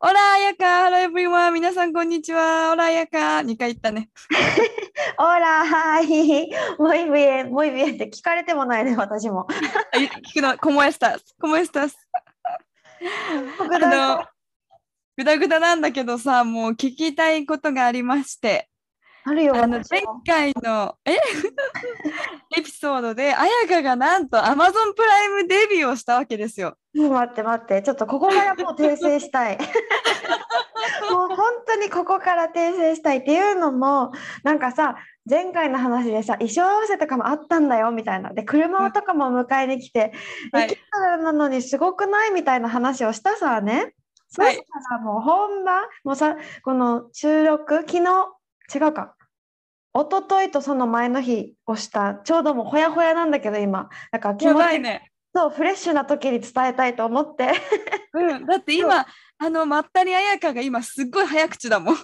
オラ彩香 Hello everyone! 皆さんこんにちは。オラ彩香 !2 回言ったね。Hola, hi! Muy bien, muy bien って聞かれてもないね、私も。あ聞くの、¿Cómo estás? ¿Cómo estás? あの、ぐだぐだなんだけどさ、もう聞きたいことがありまして。あるよ、あの前回のえ？エピソードで彩香がなんと Amazon プライムデビューをしたわけですよ。待って待って、ちょっとここからもう訂正したい。もう本当にここから訂正したいっていうのも、なんかさ、前回の話でさ、衣装合わせとかもあったんだよみたいな。で、車とかも迎えに来て、はいなのにすごくないみたいな話をしたさね。そはいしたらもう本番、もうさ、この収録、昨日、違うか。一昨日とその前の日をした、ちょうどもうほやほやなんだけど今、だから気や持ちね。そうフレッシュな時に伝えたいと思って。うん、だって今、あのまったり彩香が今すっごい早口だもん。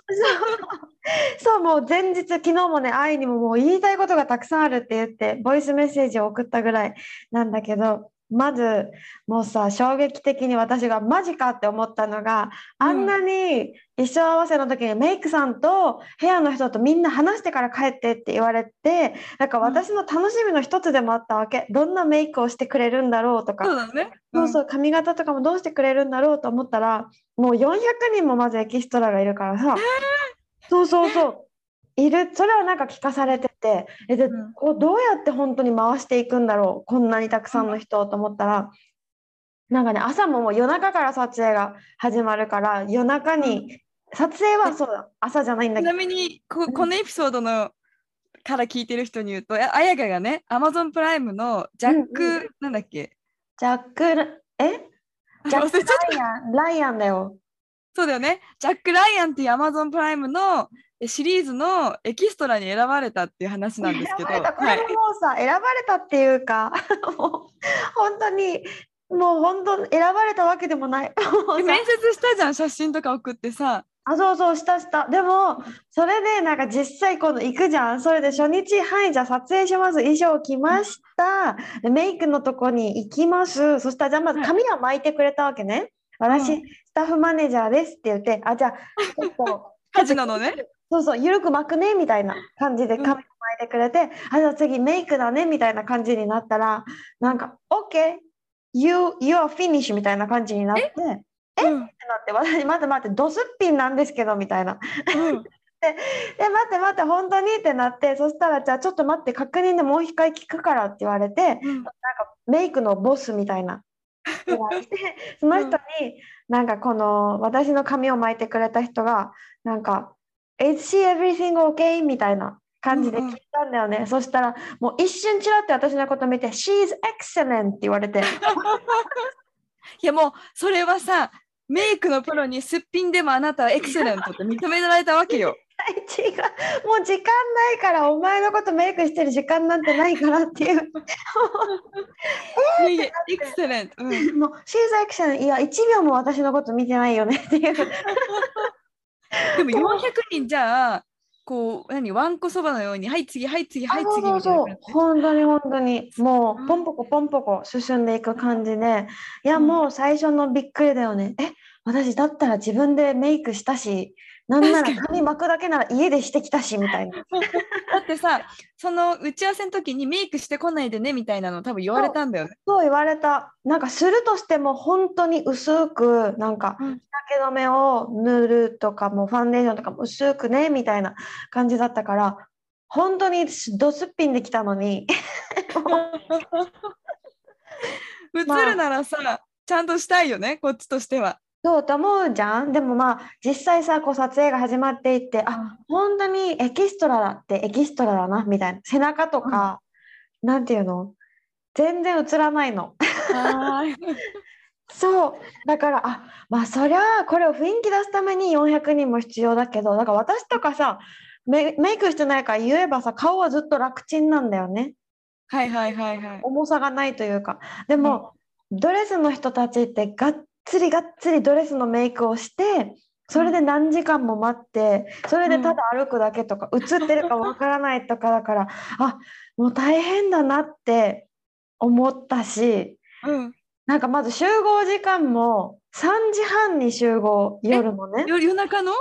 そう、もう前日、昨日もね、愛にももう言いたいことがたくさんあるって言って、ボイスメッセージを送ったぐらいなんだけど、まず、もうさ、衝撃的に私がマジかって思ったのが、あんなに衣装合わせの時にメイクさんと部屋の人とみんな話してから帰ってって言われて、なんか私の楽しみの一つでもあったわけ。どんなメイクをしてくれるんだろうとか。そう。そうそう、髪型とかもどうしてくれるんだろうと思ったら、もう400人もまずエキストラがいるからさ、そうそうそう、いる、それはなんか聞かされてて、え、で、うん。こうどうやって本当に回していくんだろう、こんなにたくさんの人をと思ったら、なんかね、朝ももう夜中から撮影が始まるから、夜中に、撮影はそうだ、朝じゃないんだちけど、なみにこうん。このエピソードのから聞いてる人に言うと、あ彩香がね、Amazon プライムのジャック、うんうなんだっけ？ジャック、え？ジャック・ライアン、ライアンだよ。そうだよね。ジャック・ライアンっていう Amazon プライムのえシリーズのエキストラに選ばれたっていう話なんですけど、選ばれた。こはい。れももうさ、選ばれたっていうか もう本当にもう本当選ばれたわけでもない。面接したじゃん、写真とか送ってさ。あそうそうしたした。でもそれでなんか実際今度行くじゃん。それで初日はいじゃあ撮影します。衣装着ました。でメイクのとこに行きます。そしたらじゃあまず髪は巻いてくれたわけね。私、うん。スタッフマネージャーですって言ってあじゃあちょっと カジノのね。そうそう、ゆるく巻くねみたいな感じで髪を巻いてくれて、あ、じゃあ次メイクだねみたいな感じになったら、なんか、OK, you, you are finish みたいな感じになって、ってうん。なって、私、待って待って、ドスッピンなんですけどみたいな。うん。で、待って待って、本当にってなって、そしたら、じゃあちょっと待って、確認でもう一回聞くからって言われて、うん。メイクのボスみたいな。その人になんかこの私の髪を巻いてくれた人がなんか「Is she everything okay?」みたいな感じでうんうん。聞いたんだよね、そしたらもう一瞬ちらって私のこと見て「She's excellent」って言われて。いやもうそれはさ、メイクのプロにすっぴんでもあなたはエクセレントって認められたわけよ。違うもう時間ないからお前のことメイクしてる時間なんてないからっていう。エクセレント。うん。もう「She's excellent」いや1秒も私のこと見てないよねっていうでも400人じゃあ、こう、何、わんこそばのように、はい次、はい次、はい次みたいな。本当に本当に。もうポンポコポンポコ進んでいく感じで。いやうん。もう最初のびっくりだよね。え私だったら自分でメイクしたしなんなら髪巻くだけなら家でしてきたしみたいな。だってさ、その打ち合わせの時にメイクしてこないでねみたいなの多分言われたんだよね。そう言われた。なんかするとしても本当に薄くなんかうん。日焼け止めを塗るとかもファンデーションとかも薄くねみたいな感じだったから本当にドすっぴんできたのに。映るならさ、ちゃんとしたいよね、こっちとしては。そうと思うじゃん。でもまあ実際さこう撮影が始まっていってあ本当にエキストラだってエキストラだなみたいな背中とか、なんていうの？全然映らないの。そう。だからあまあそりゃあこれを雰囲気出すために400人も必要だけどだから私とかさメメイクしてないから言えばさ顔はずっと楽ちんなんだよね。はいはいはいはい。重さがないというか。でも、ドレスの人たちってがっつりがっつりドレスのメイクをしてそれで何時間も待ってそれでただ歩くだけとか、映ってるかわからないとかだからあもう大変だなって思ったしうん。なんかまず集合時間も3時半に集合夜のね。夜夜中の？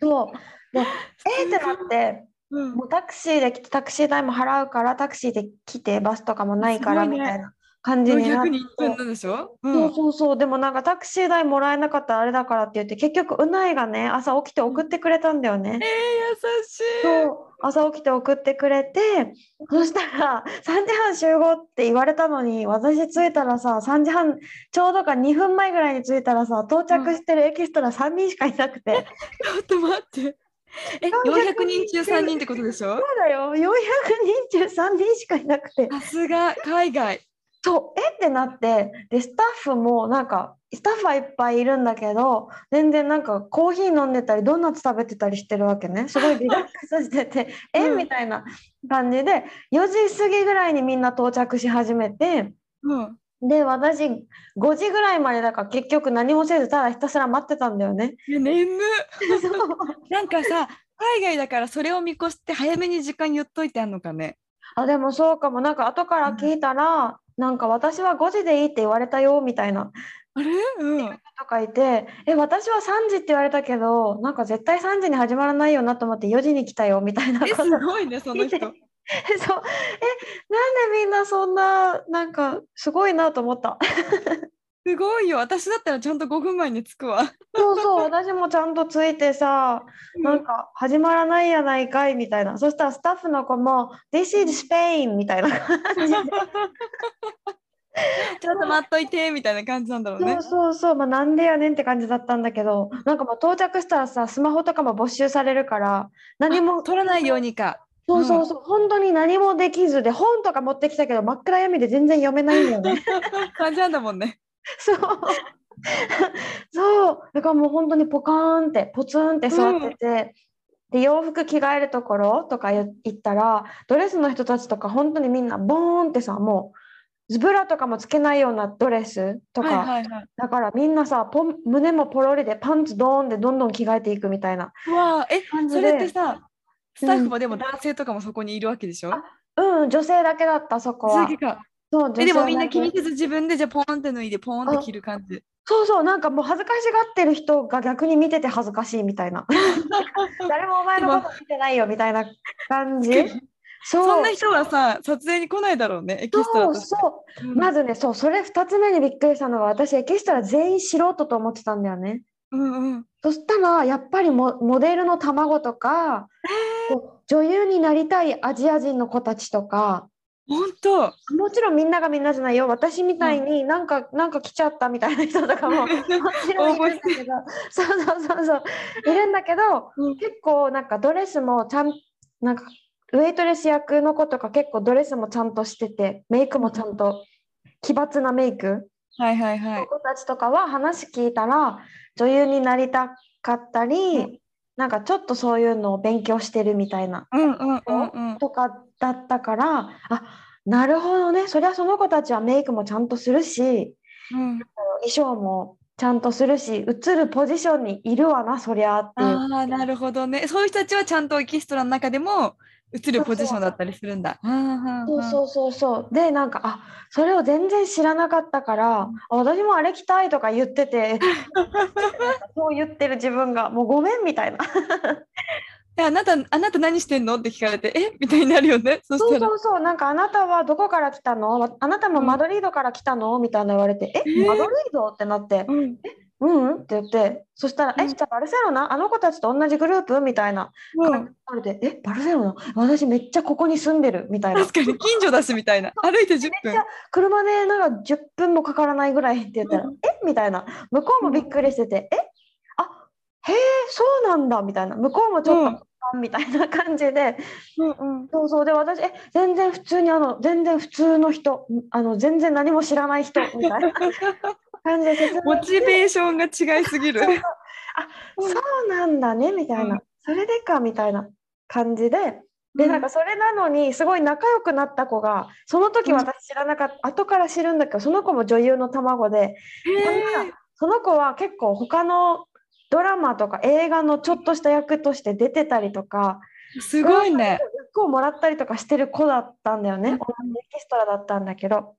そう。で えーってなってうん。もうタクシーで来てタクシー代も払うからタクシーで来てバスとかもないからみたいな感じになって400。人分なんでしょ？う。そうんそうそうでもなんかタクシー代もらえなかったらあれだからって言って結局うないがね朝起きて送ってくれたんだよね。えー、優しい。そう朝起きて送ってくれてそしたら3時半集合って言われたのに私着いたらさ3時半ちょうどか2分前ぐらいに着いたらさ到着してるエキストラ3人しかいなくて、ちょっと待って。え、400 400人中3人ってことでしょ？そうだよ400人中3人しかいなくてさすが海外。そうえってなってでスタッフもなんかスタッフはいっぱいいるんだけど全然なんかコーヒー飲んでたりドーナツ食べてたりしてるわけねすごいリラックスしててえ うんみたいな感じで4時過ぎぐらいにみんな到着し始めてうん。で私5時ぐらいまでだから結局何もせずただひたすら待ってたんだよね。いや眠 なんかさ、海外だからそれを見越して早めに時間言っといてあんのかね。あでもそうかもなんか後から聞いたら、なんか私は5時でいいって言われたよみたいな。あれ？うん。とかいてえ私は3時って言われたけどなんか絶対3時に始まらないよなと思って4時に来たよみたいな。え、ことすごいね、その人。そう。えなんでみんなそんななんかすごいなと思ったすごいよ。私だったらちゃんと5分前に着くわ。そうそう私もちゃんとついてさなんか始まらないやないかいみたいなそしたらスタッフの子も「This is Spain」みたいな感じで ちょっと待っといてみたいな感じなんだろうねそう。そうそう、まあ、なんでやねんって感じだったんだけどなんかもう到着したらさスマホとかも没収されるから何も取らないようにか。そうそうそう、本当に何もできずで本とか持ってきたけど真っ暗闇で全然読めないんだよね。感じなんだもんね。そう。そう。だからもう本当にポカーンってポツンって座ってて、で洋服着替えるところとか言言ったらドレスの人たちとか本当にみんなボーンってさもうズブラとかもつけないようなドレスとか、はいはいはい。だからみんなさポン胸もポロリでパンツドーンでどんどん着替えていくみたいなうわあ、え、それってさ、スタッフもでも男性とかもそこにいるわけでしょ、あうん女性だけだったそこは。そうえ、でもみんな気にせず自分でじゃあポンって脱いでポンって着る感じ。そうそうなんかもう恥ずかしがってる人が逆に見てて恥ずかしいみたいな。誰もお前のこと見てないよみたいな感じ。そんな人はさ、撮影に来ないだろうね、エキストラそう。そう。うん。まずねそうそれ2つ目にびっくりしたのが私エキストラ全員素人と思ってたんだよね。うんうん。そしたらやっぱりモモデルの卵とか、女優になりたいアジア人の子たちとか本当。もちろんみんながみんなじゃないよ。私みたいになんか、なんか来ちゃったみたいな人とかももちろんいるんだけど。そうそうそうそう。いるんだけどうん。結構なんかドレスもちゃんなんかウェイトレス役の子とか結構ドレスもちゃんとしててメイクもちゃんと奇抜なメイク。はいはいはい。の子たちとかは話聞いたら女優になりたかったり、うん。なんかちょっとそういうのを勉強してるみたいなうんうんうんうん。とかだったからあなるほどねそりゃその子たちはメイクもちゃんとするしうん、衣装もちゃんとするし映るポジションにいるわなそりゃって。ああ、なるほどね。そういう人たちはちゃんとエキストラの中でも映るポジションだったりするんだ。そうそうそうそうでなんかあそれを全然知らなかったからあ私もあれ着たいとか言ってて そう言ってる自分がもうごめんみたいなであなた、あなた何してんの？って聞かれて、え？みたいになるよね。そそうしたら。そうそうなんかあなたはどこから来たのわあなたもマドリードから来たの？みたいな言われてえ？えー。マドリード？ってなってうんうんうん？って言ってそしたらうんえ？じゃあバルセロナあの子たちと同じグループ？みたいなうん。感じ言われてえ？バルセロナ私めっちゃここに住んでるみたいな。確かに近所だしみたいな。歩いて10分。めっち。ゃ車でなんか10分もかからないぐらいって言ったら、うえ？みたいな。向こうもびっくりしてて、え？あへえそうなんだみたいな。向こうもちょっと、うんみたいな感じで。うんうん。そうそう。で私え全然普通にあの全然普通の人あの全然何も知らない人みたいな。感じで説明モチベーションが違いすぎる。あそうなんだねみたいな、うん。それでかみたいな感じで。でなんかそれなのにすごい仲良くなった子がその時うん。私知らなかった後から知るんだけどその子も女優の卵で。へその子は結構他のドラマとか映画のちょっとした役として出てたりとかーすごいね。役をもらったりとかしてる子だったんだよね、うん。同じエキストラだったんだけど。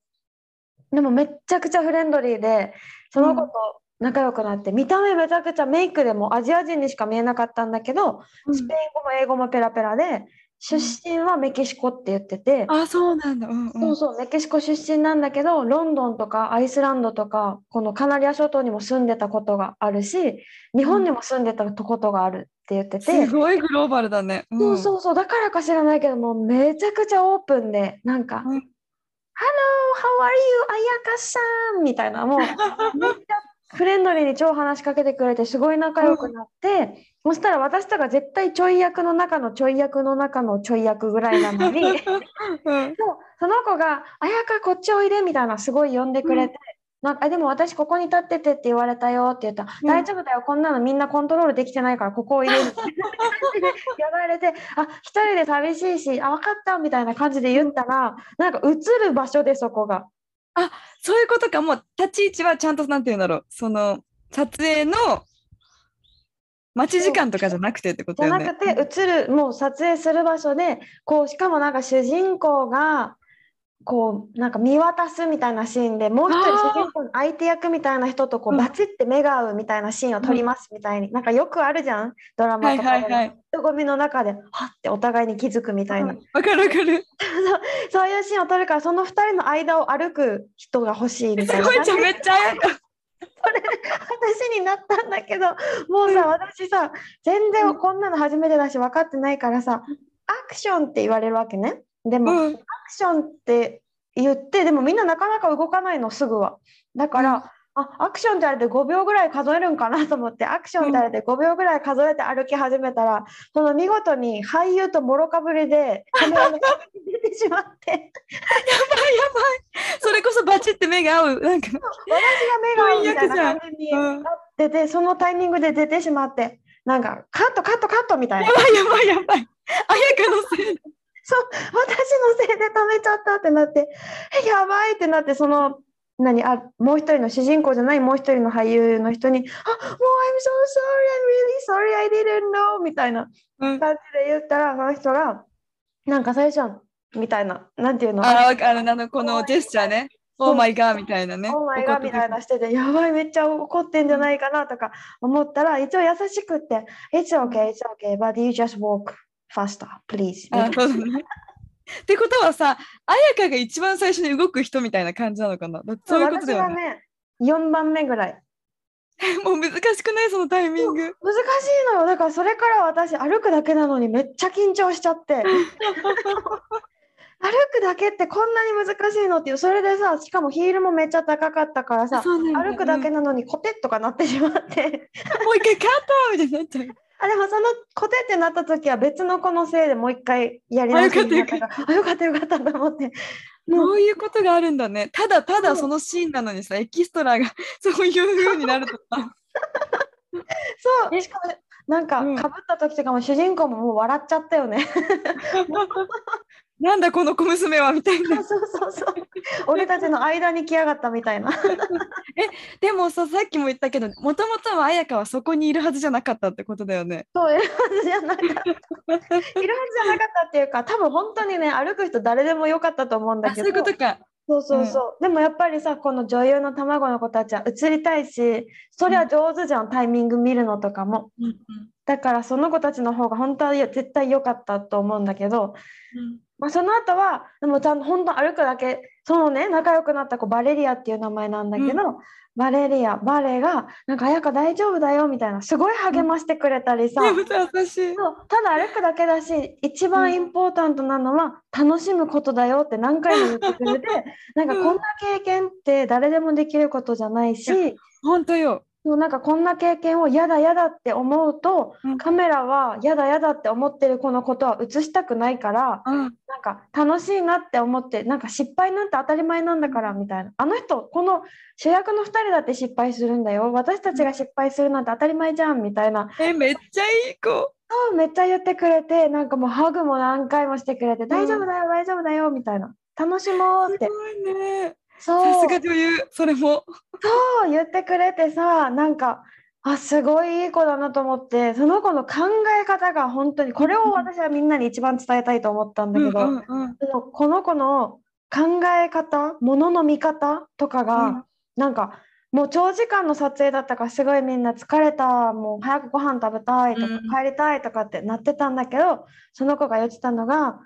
でもめっちゃくちゃフレンドリーでその子と仲良くなって、見た目めちゃくちゃメイクでもアジア人にしか見えなかったんだけど、スペイン語も英語もペラペラで出身はメキシコって言ってて、あ、そうなんだ。うんうん。そうそうメキシコ出身なんだけどロンドンとかアイスランドとかこのカナリア諸島にも住んでたことがあるし日本にも住んでたことがあるって言ってて、すごいグローバルだね。うんそうそうそうだからか知らないけどもうめちゃくちゃオープンでなんか「うん Hello, how are you? あやかさん」みたいなもうめっちゃフレンドリーに超話しかけてくれてすごい仲良くなって、そしたら私とか絶対ちょい役の中のちょい役の中のちょい役ぐらいなのに。うん。そうその子が「あやかこっちおいで」みたいなすごい呼んでくれて、なんかあでも私ここに立っててって言われたよって言った。ら、うん。大丈夫だよこんなのみんなコントロールできてないからここを入れる。みたいな感じで呼ばれてあ一人で寂しいしあ分かったみたいな感じで言ったらなんか映る場所でそこがそういうことか、もう立ち位置はちゃんとなんて言うんだろう、その撮影の待ち時間とかじゃなくてってことじゃだよね。なくて映るもう撮影する場所でこうしかもなんか主人公がこうなんか見渡すみたいなシーンでもう一人主人公の相手役みたいな人とこううん。バチって目が合うみたいなシーンを撮りますみたいに、なんかよくあるじゃんドラはいマとかで。人混みの中ではってお互いに気づくみたいな、わかるわかる。そういうシーンを撮るからその2人の間を歩く人が欲しいみすたいな。ごいじゃん、めっちゃ早い。話になったんだけどもうさ私さ全然こんなの初めてだし分かってないからさアクションって言われるわけねでも、うんアクションって言ってでもみんななかなか動かないのすぐはだから、うんあアクションってあれで5秒ぐらい数えるんかなと思ってアクションってあれで5秒ぐらい数えて歩き始めたら、その見事に俳優ともろかぶりでカメラの前に出てしまってそれこそバチって目が合う。なんか、私が目が合うみたいな感じにうんなってて、そのタイミングで出てしまって、なんかカットカットカットみたいなや。ばいやばいやばい。あやかのせい。そう、私のせいで止めちゃったってなって、え、やばいってなって、その、何あもう一人の主人公じゃないもう一人の俳優の人に「あもう I'm so sorry I'm really sorry I didn't know」みたいなうん感じで言ったらその人がなんか最初みたいななんていうの？あら、わかる。あの、このジェスチャーね。オーマイガーみたいなね。オーマイガーみたいなしてて、やばい、めっちゃ怒ってんじゃないかなとか思ったら、一応優しくって、It's okay, it's okay, but you just walk faster, please. あ、そう。ってことはさ、あやかが一番最初に動く人みたいな感じなのかな？そういうことだよね。私がね、4番目ぐらい。もう難しくない？そのタイミング。難しいのよ。だからそれから私、歩くだけなのにめっちゃ緊張しちゃって。歩くだけってこんなに難しいのっていう、それでさ、しかもヒールもめっちゃ高かったからさ、歩くだけうんなのにコテッとかなってしまって。もう一回カットみたいになっちゃう。あでもそのコテってなった時は別の子のせいでもう一回やり直しになったからあよかったよかった。と思って。もそうういうことがあるんだね。ただただそのシーンなのにさ、エキストラが そういう風になるとさ。えそう。しかもなんかうん。かぶった時とかも主人公ももう笑っちゃったよね なんだこの小娘はみたいな。そうそうそう俺たちの間に来やがったみたいな。でもさ、さっきも言ったけど、もともとは綾香はそこにいるはずじゃなかったってことだよね。そういうはずじゃなかった。いるはずじゃなかったっていうか多分本当にね歩く人誰でもよかったと思うんだあ、そうけどいうことか。そうそうそう、でもやっぱりさこの女優の卵の子たちは映りたいしそりゃ上手じゃん、タイミング見るのとかも。だからその子たちの方が本当は絶対良かったと思うんだけど、まあ、その後はでもちゃんと本当歩くだけそのね仲良くなった子バレリアっていう名前なんだけど、バレリアバレがなんか「彩香大丈夫だよ」みたいなすごい励ましてくれたりさ、うただ歩くだけだし一番インポータントなのは楽しむことだよって何回も言ってくれて なんかこんな経験って誰でもできることじゃないし、本当よ。そうなんかこんな経験を嫌だ嫌だって思うと、うん。カメラは嫌だ嫌だって思ってる子のことは映したくないから、うん。なんか楽しいなって思ってなんか失敗なんて当たり前なんだからみたいな。あの人この主役の2人だって失敗するんだよ。私たちが失敗するなんて当たり前じゃんみたいな。え、めっちゃいい子。そうめっちゃ言ってくれてなんかもうハグも何回もしてくれて、大丈夫だよ大丈夫だよみたいな。楽しもうって。すごいね。そう。さすが女優、それも。そう言ってくれてさなんかあすごいいい子だなと思ってその子の考え方が本当にこれを私はみんなに一番伝えたいと思ったんだけど、うんうんうん。この子の考え方ものの見方とかが、うん。なんかもう長時間の撮影だったからすごいみんな疲れたもう早くご飯食べたいとか、うん。帰りたいとかってなってたんだけどその子が言ってたのが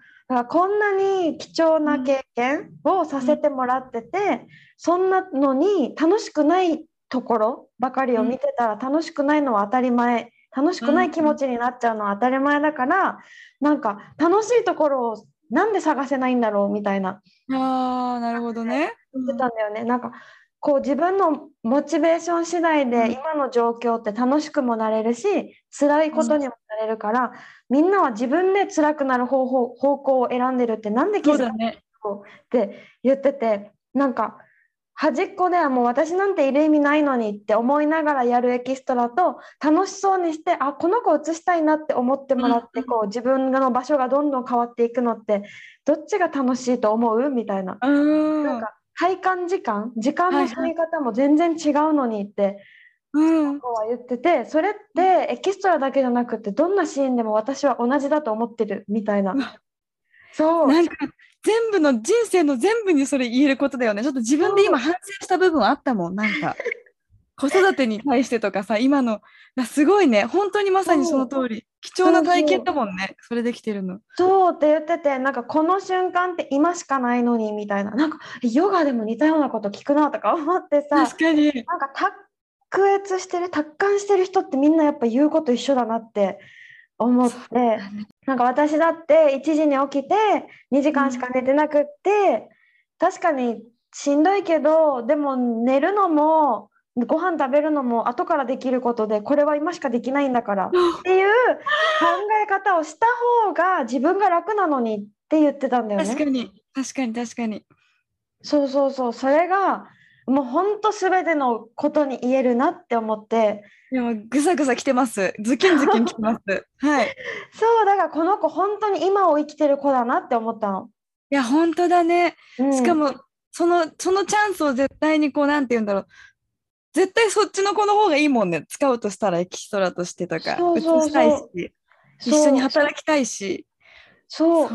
こんなに貴重な経験をさせてもらってて、そんなのに楽しくないところばかりを見てたら楽しくないのは当たり前楽しくない気持ちになっちゃうのは当たり前だから、なんか楽しいところをなんで探せないんだろうみたいなああ、なるほどね。言ってたんだよね。なんかこう自分のモチベーション次第うんで今の状況って楽しくもなれるし辛いことにもなれるから、みんなは自分で辛くなる方法方向を選んでるってなんで気づかないそうだね。のって言っててなんか端っこではもう私なんている意味ないのにって思いながらやるエキストラと楽しそうにしてあこの子映したいなって思ってもらってうんこう自分の場所がどんどん変わっていくのってどっちが楽しいと思う？みたいな。うん。なんか体感時間？時間はいはいの取り方も全然違うのにってうん。子は言っててそれってエキストラだけじゃなくてどんなシーンでも私は同じだと思ってるみたいなそうなんか全部の人生の全部にそれ言えることだよね。ちょっと自分で今反省した部分あったもん。なんか 子育てに対してとかさ、今のあすごいね。本当にまさにその通り。貴重な体験だもんね。それできてるの。そうって言っててなんかこの瞬間って今しかないのにみたいななんかヨガでも似たようなこと聞くなとか思ってさ確かに。なんか卓越してる達観してる人ってみんなやっぱ言うこと一緒だなって思って。なんか私だって1時に起きて2時間しか寝てなくって、確かにしんどいけどでも寝るのもご飯食べるのも後からできることでこれは今しかできないんだからっていう考え方をした方が自分が楽なのにって言ってたんだよね。確かに。確かに確かに。そうそうそうそれがもうほんと全てのことに言えるなって思ってでもぐさぐさ来てます。ズキンズキン来てます。はい。そうだからこの子本当に今を生きてる子だなって思ったの。いや、本当だね。うんしかも、その、そのチャンスを絶対にこう、なんて言うんだろう。絶対そっちの子の方がいいもんね。使うとしたらエキストラとしてとか、したいし、一緒に働きたいし。そう。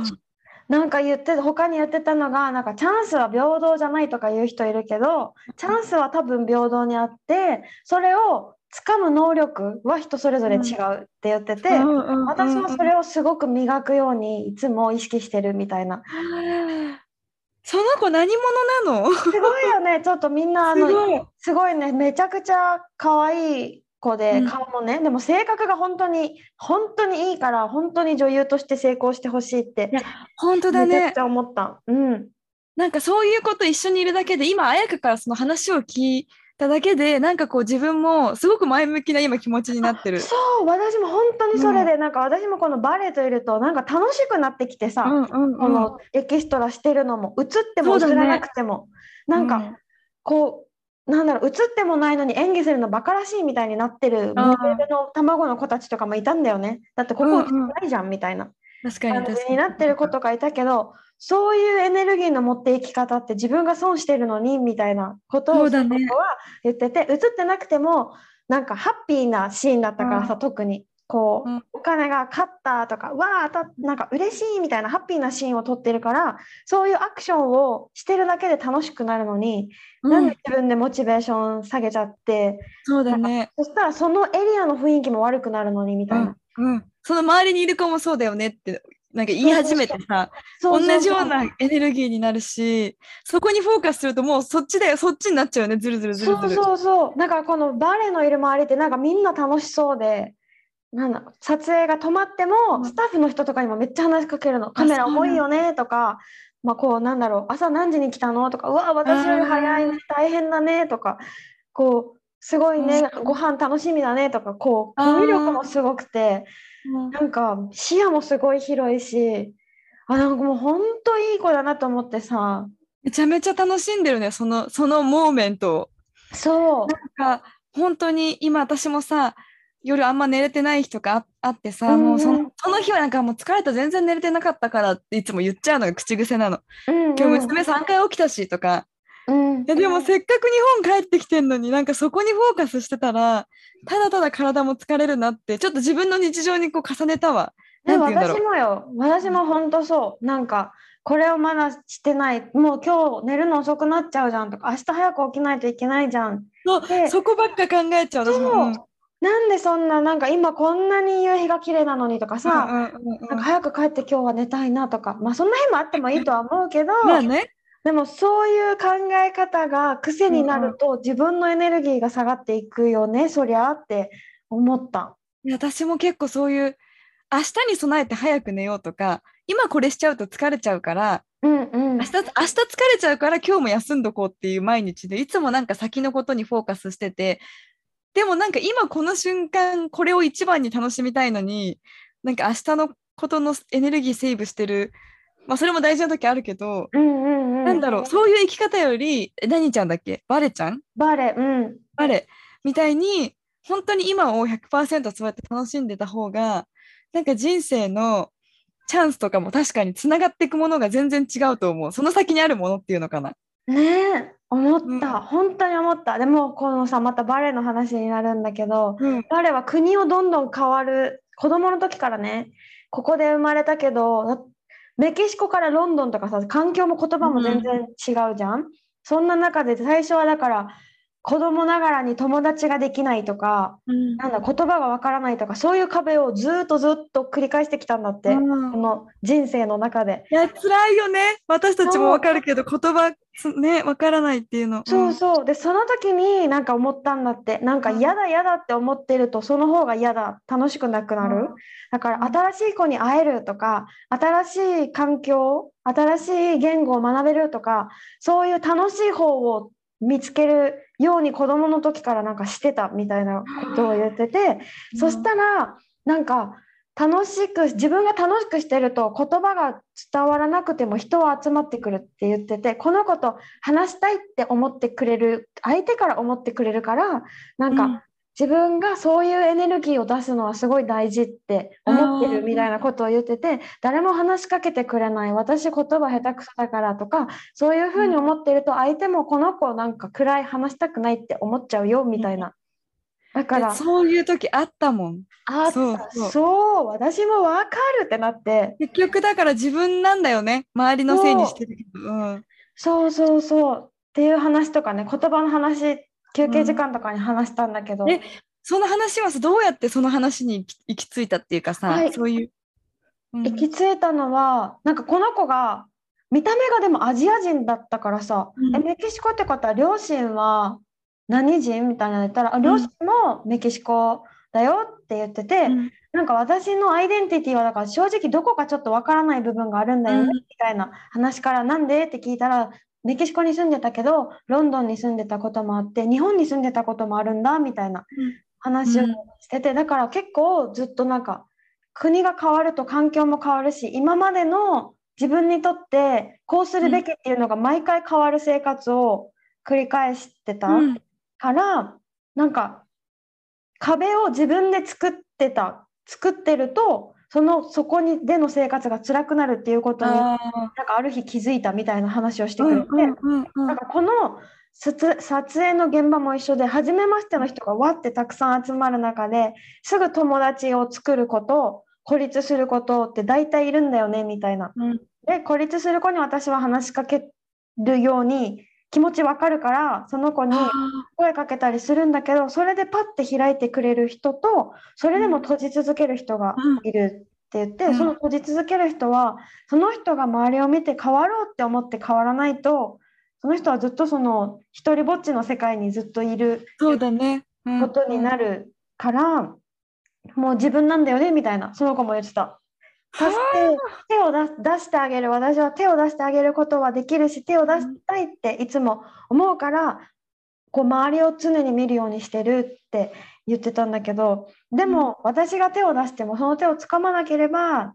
なんか言って他に言ってたのがなんかチャンスは平等じゃないとか言う人いるけどチャンスは多分平等にあってそれを掴む能力は人それぞれ違うって言ってて、私はそれをすごく磨くようにいつも意識してるみたいな。その子何者なの？すごいよねちょっとみんなあのすごい。ねめちゃくちゃ可愛い子で、うん顔もねでも性格が本当に本当にいいから本当に女優として成功してほしいっていや本当だねめちゃくち。ゃ思った。うんなんかそういうこと一緒にいるだけで、今、彩香からその話を聞いただけで、なんかこう自分もすごく前向きな今気持ちになってる。そう。私も本当にそれで、なんか私もこのバレエといるとなんか楽しくなってきてさ、うんうんうん。このエキストラしてるのも映っても映らなくても、なんかうん。こうなんだろう映ってもないのに演技するのバカらしいみたいになってるモデルの卵の子たちとかもいたんだよね。だってここ映ってないじゃんみたいな。確かに感じ確かになってる子とかいたけどそういうエネルギーの持っていき方って自分が損してるのにみたいなことをその子は言ってて映ってなくてもなんかハッピーなシーンだったからさ、特に。こう、うん。お金が勝ったとかわあ当たっなんか嬉しいみたいなハッピーなシーンを撮ってるからそういうアクションをしてるだけで楽しくなるのに、うん。なんで自分でモチベーション下げちゃってそうだね。そしたらそのエリアの雰囲気も悪くなるのにみたいな。うんうん、その周りにいる子もそうだよねってなんか言い始めてさ同じようなエネルギーになるしそこにフォーカスするともうそっちだよそっちになっちゃうよねずるずるずるずる。そうそうそう。だからこのバレエのいる周りってなんかみんな楽しそうでなんだ撮影が止まっても、うん。スタッフの人とかにもめっちゃ話しかけるの。カメラ重いよねとかまあこうなんだろう朝何時に来たのとかうわ私より早いね大変だねとかこうすごいね、うんご飯楽しみだねとか、こう、あーコミュ力もすごくて、なんか視野もすごい広いし、あ、なんかもう本当いい子だなと思ってさ、めちゃめちゃ楽しんでるね、その、そのモーメントを。そう、なんか本当に今私もさ夜あんま寝れてない日とかああってさ、うんうんもうそのその日はなんかもう疲れた全然寝れてなかったからっていつも言っちゃうのが口癖なの。うん今日娘3回起きたしとか。うん、いやでもせっかく日本帰ってきてんのになんかそこにフォーカスしてたらただただ体も疲れるなってちょっと自分の日常にこう重ねたわ。私もよ、私も本当そう、なんか、これをまだしてない、もう今日寝るの遅くなっちゃうじゃんとか、明日早く起きないといけないじゃん。そこばっか考えちゃう私も。そう。うん。なんでそんな、なんか今こんなに夕日が綺麗なのにとかさ、早く帰って今日は寝たいなとか、まあそんな日もあってもいいとは思うけど、まあね。でもそういう考え方が癖になると自分のエネルギーが下がっていくよね、そりゃって思った。いや私も結構そういう明日に備えて早く寝ようとか今これしちゃうと疲れちゃうからうんうん明日明日疲れちゃうから今日も休んどこうっていう毎日でいつもなんか先のことにフォーカスしててでもなんか今この瞬間これを一番に楽しみたいのになんか明日のことのエネルギーセーブしてるまあそれも大事な時あるけど、うんうんうん。なんだろうそういう生き方よりえ何ちゃんだっけ？バレちゃん？バレ、うん。バレみたいに本当に今を100%そうやって楽しんでた方がなんか人生のチャンスとかも確かにつながっていくものが全然違うと思うその先にあるものっていうのかな。ねえ、思った、うん本当に思った。でも、このさ、またバレエの話になるんだけど、うんバレエは国をどんどん変わる、子供の時からね、ここで生まれたけど、だメキシコからロンドンとかさ、環境も言葉も全然違うじゃん。そんな中で最初はだから、子供ながらに友達ができないとか、なんだ、言葉がわからないとか、そういう壁をずっとずっと繰り返してきたんだって、うん。この人生の中で。いや辛いよね。私たちもわかるけど言葉つねわからないっていうの。そうそう。で、その時になんか思ったんだって、なんかうん。嫌だ嫌だって思ってると、その方が嫌だ、楽しくなくなる。だから、新しい子に会えるとか、新しい環境、新しい言語を学べるとか、そういう楽しい方を見つけるように子供の時からなんかしてたみたいなことを言ってて、そしたら、なんか、楽しく自分が楽しくしてると言葉が伝わらなくても人は集まってくるって言っててこの子と話したいって思ってくれる相手から思ってくれるからなんか、うん自分がそういうエネルギーを出すのはすごい大事って思ってるみたいなことを言ってて誰も話しかけてくれない。私言葉下手くそだからとかそういうふうに思ってると相手もこの子なんか暗い話したくないって思っちゃうよみたいな。だからでそういう時あったもん。あそうそう。そう私もわかるってなって。結局だから自分なんだよね。周りのせいにしてるけど。うん。そうそうそう。っていう話とかね言葉の話休憩時間とかに話したんだけど、えその話はさどうやってその話に行き着いたっていうかさ、はい。そういう。うん。行き着いたのはなんかこの子が見た目がでもアジア人だったからさ、うん。えメキシコってことは両親は何人みたいなの言ったら、あ両親もメキシコだよって言ってて、うん。なんか私のアイデンティティはだから正直どこかちょっとわからない部分があるんだよね、うん。みたいな話からなんでって聞いたらメキシコに住んでたけどロンドンに住んでたこともあって日本に住んでたこともあるんだみたいな話をうんしてて、だから結構ずっとなんか国が変わると環境も変わるし今までの自分にとってこうするべきっていうのが毎回変わる生活を繰り返してた。うんからなんか壁を自分で作ってた作ってるとそのそこにでの生活が辛くなるっていうことになんあかある日気づいたみたいな話をしてーくれて、なんかこの撮撮影の現場も一緒で初めましての人がわってたくさん集まる中ですぐ友達を作ること孤立することって大体いるんだよねみたいな。うん。で孤立する子に私は話しかけるように気持ちわかるからその子にあ。声かけたりするんだけどそれでパッて開いてくれる人とそれでも閉じ続ける人がいるって言って、うん。その閉じ続ける人はその人が周りを見て変わろうって思って変わらないとその人はずっとその一人ぼっちの世界にずっといるそうだね。うん。ことになるから、もう自分なんだよねみたいなその子も言ってた。助け手を出してあげる私は手を出してあげることはできるし手を出したいっていつも思うからこう周りを常に見るようにしてるって言ってたんだけどでも私が手を出してもその手をつかまなければ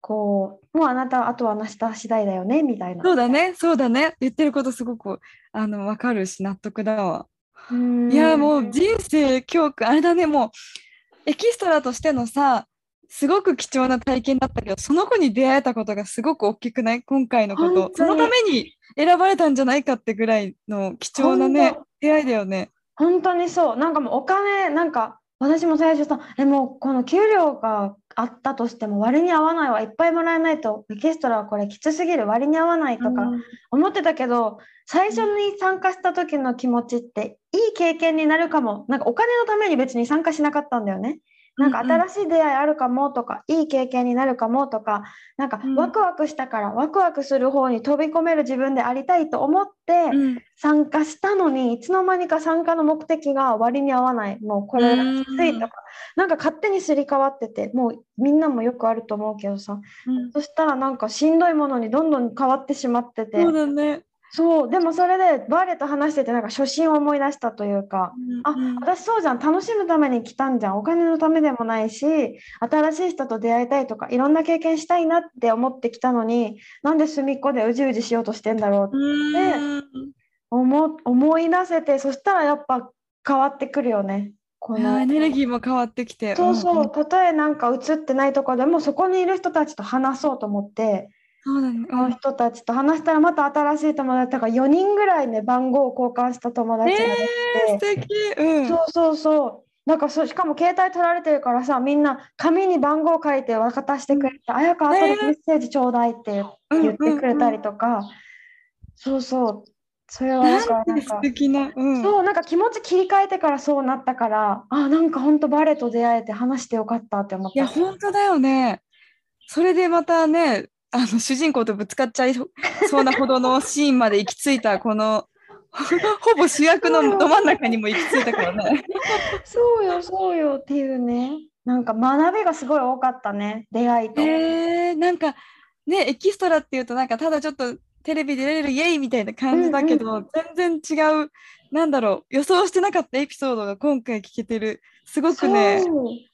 こうもうあなたあとはあなた次第だよねみたいな。そうだね、そうだね。言ってることすごくあの分かるし納得だわ。うんいやもう人生教訓あれだねもうエキストラとしてのさすごく貴重な体験だったけどその子に出会えたことがすごく大きくない？今回のこと。そのために選ばれたんじゃないかってぐらいの貴重なね本出会いだよね。本当にそう。なんかもうお金なんか私も最初さえもうこの給料があったとしても割に合わないわ。いっぱいもらえないとエキストラはこれきつすぎる。割に合わないとかうん。思ってたけど最初に参加した時の気持ちっていい経験になるかも。なんかお金のために別に参加しなかったんだよね。なんか新しい出会いあるかもとか、いい経験になるかもとかなんかうん。ワクワクしたからワクワクする方に飛び込める自分でありたいと思ってうん。参加したのにいつの間にか参加の目的が割に合わない。もうこれがきついとか。なんか勝手にすり替わっててもうみんなもよくあると思うけどさ。うん。そしたらなんかしんどいものにどんどん変わってしまってて。そうだね。そうでもそれでバーレと話しててなんか初心を思い出したというかあうん私そうじゃん楽しむために来たんじゃんお金のためでもないし新しい人と出会いたいとかいろんな経験したいなって思ってきたのになんで隅っこでうじうじしようとしてんだろうってうん思思い出せてそしたらやっぱ変わってくるよね。このエネルギーも変わってきて。そうそう、たとえなんか映ってないとこでもそこにいる人たちと話そうと思って、の人たちと話したらまた新しい友達だから4人ぐらいね番号を交換した友達ができて、素敵。うん。そうそうそうなんかそしかも携帯取られてるからさみんな紙に番号書いて渡してくれて「あやか後でメッセージちょうだい」って言ってくれたりとか、そうそうそれはだからなんんか素敵な。うん。そうなんか気持ち切り替えてからそうなったからあなんか本当バレと出会えて話してよかったって思っいや、た。本当だよね。それでまたね、あの主人公とぶつかっちゃいそそうなほどのシーンまで行き着いた、この ほぼ主役のど真ん中にも行き着いたからね。そうよそうよっていうねなんか学びがすごい多かったね出会いと。へえなんかね、エキストラっていうと、なんかただちょっとテレビ出れるイエイみたいな感じだけど、全然違う、なんだろう、予想してなかったエピソードが今回聞けてる。すごくね、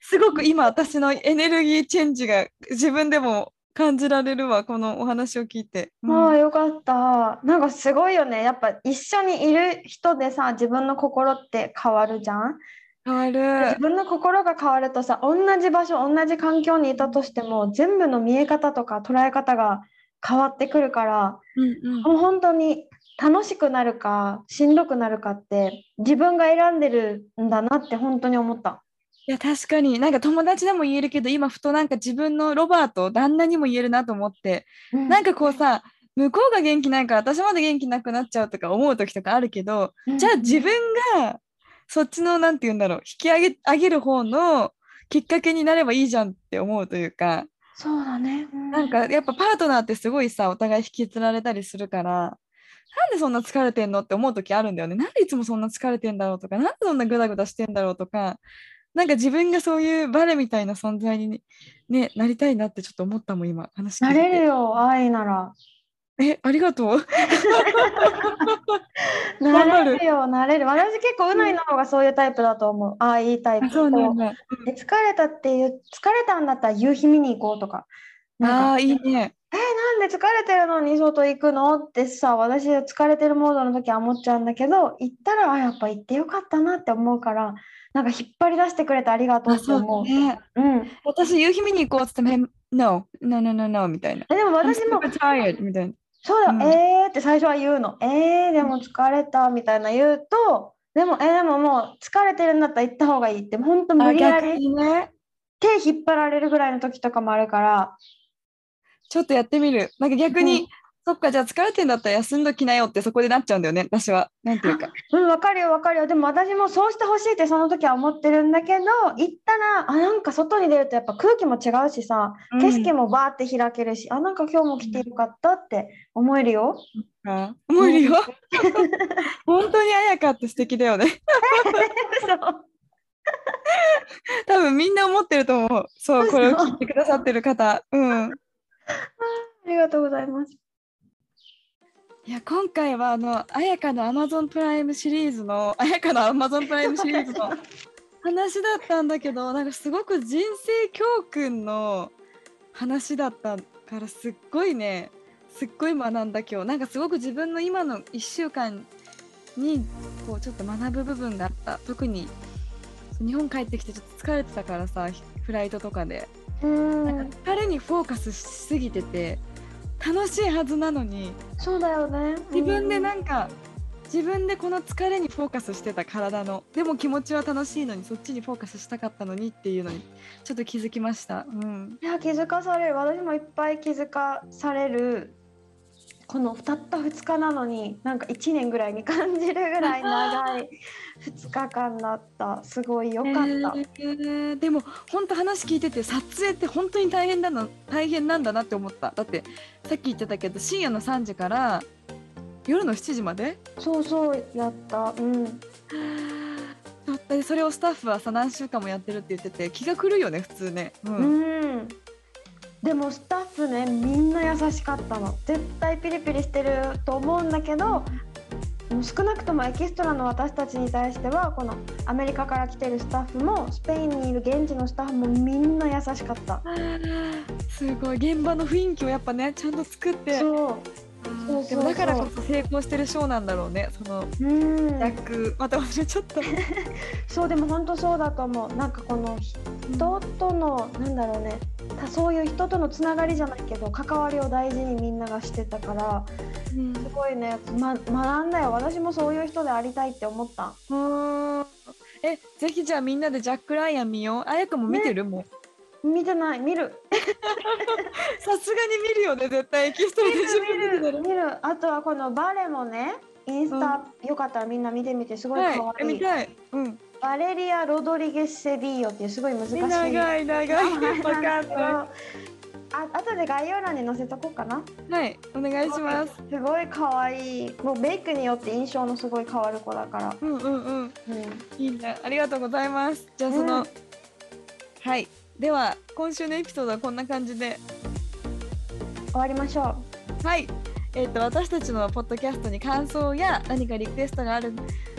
すごく今私のエネルギーチェンジが自分でも感じられるわ、このお話を聞いて。うんああよかった。なんかすごいよね。やっぱ一緒にいる人でさ自分の心って変わるじゃん。変わ自る。分の心が変わるとさ同じ場所同じ環境にいたとしても全部の見え方とか捉え方が変わってくるからうんうんもう本当に楽しくなるかしんどくなるかって自分が選んでるんだなって本当に思った。いや確かに。なんか友達でも言えるけど今ふとなんか自分のロバート旦那にも言えるなと思って。なんかこうさ向こうが元気ないから私まで元気なくなっちゃうとか思う時とかあるけどじゃあ自分がそっちのなんて言うんだろう引き上げ上げる方のきっかけになればいいじゃんって思うというか。そうだね。うん。なんかやっぱパートナーってすごいさお互い引きつられたりするからなんでそんな疲れてんのって思う時あるんだよね。なんでいつもそんな疲れてんだろうとかなんでそんなグダグダしてんだろうとかなんか自分がそういうバレみたいな存在に、ね、なりたいなってちょっと思ったもん今話なれるよ愛なら。えありがとう なれるよなれる。私結構うないの方がそういうタイプだと思う。ああいいタイプ。あそうなんだえ疲れたっていう疲れたんだったら夕日見に行こうとか。ああーいいねなんで疲れてるの？に外行くの？ってさ私疲れてるモードの時は思っちゃうんだけど行ったらあやっぱ行ってよかったなって思うからなんか引っ張り出してくれてありがとうあそうって思う。ねうん、私夕日見に行こうっつっても No no no no no みたいな。えでも私も tired みたいな。そうだ、うん。えーって最初は言うの。えー、でも疲れたみたいな言うと、でも、えーでももう疲れてるんだったら行った方がいいって、本当無あ理や逆りにね。手引っ張られるぐらいの時とかもあるから、ちょっとやってみる。なんか逆に、うんそっか、じゃあ疲れてんだったら休んどきなよってそこでなっちゃうんだよね、私は。なんていうか。うん、わかるよわかるよ。でも私もそうしてほしいってその時は思ってるんだけど、行ったら、あ、なんか外に出るとやっぱ空気も違うしさ、うん景色もバーって開けるし、あ、なんか今日も来てよかったって思えるよ。あ思えるよ。本当にあやかって素敵だよね。そう多分みんな思ってると思う。そう、嘘これを聞いてくださってる方。うん。ありがとうございます。いや今回はあの綾香の Amazon プライムシリーズの綾香の Amazon プライムシリーズの 話だったんだけどなんかすごく人生教訓の話だったからすっごいねすっごい学んだ今日。なんかすごく自分の今の1週間にこうちょっと学ぶ部分があった。特に日本帰ってきてちょっと疲れてたからさフライトとかで。うん。なんか疲れにフォーカスしすぎてて楽しいはずなのにそうだよね。自分でうんなんか、自分でこの疲れにフォーカスしてた体のでも気持ちは楽しいのにそっちにフォーカスしたかったのにっていうのにちょっと気づきました。うん、いや気づかされる私もいっぱい気づかされるこのたった2日なのになんか1年ぐらいに感じるぐらい長い2日間だった。すごい良かった、えー。でも本当話聞いてて撮影って本当に大変だの大変なんだなって思った。だってさっき言ってたけど深夜の3時から夜の7時まで？そうそうやった。うん。それをスタッフはさ何週間もやってるって言ってて気が狂うよね普通ね。うん。うんでもスタッフねみんな優しかったの。絶対ピリピリしてると思うんだけど少なくともエキストラの私たちに対してはこのアメリカから来てるスタッフもスペインにいる現地のスタッフもみんな優しかった。すごい。現場の雰囲気をやっぱねちゃんと作って。そう。うんそうでもだからこそ成功してるショーなんだろうね。そのうん。役また忘れちゃった。そうでも本当そうだと思う。なんかこの人とのなんだろうね。たそういう人とのつながりじゃないけど関わりを大事にみんながしてたからうん。すごいね、ま、学んだよ。私もそういう人でありたいって思った。うんえぜひじゃあみんなでジャック・ライアン見よう。あやかも見てる、もう見てない見る。さすがに見るよね絶対エキストラで自分で見てる見る。あとはこのバレもねインスタ、よかったらみんな見てみてすごい可はい愛い、見たい。うん。バレリア・ロドリゲス・セビーヨっていうすごい難しい。長い長い。あ後で概要欄に載せとこうかな。いはいお願いします。すごい可愛い。もうメイクによって印象のすごい変わる子だから、うんうんうん。うん、いいね。ありがとうございます。じゃあその、うん。はいでは今週のエピソードはこんな感じで。終わりましょはい、えー、と私たちのポッドキャストに感想や何かリクエストがある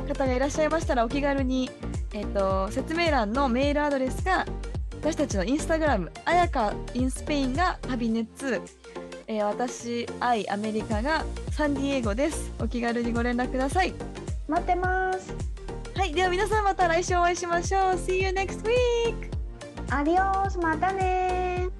方がいらっしゃいましたらお気軽に、えー、と説明欄のメールアドレスか私たちのインスタグラムあやかインスペインがハビネッツ、えー私アイアメリカがサンディエゴです。お気軽にご連絡ください。う待ってます。はい。では皆さんまた来週お会いしましょう。See you next week! Adiós, matane.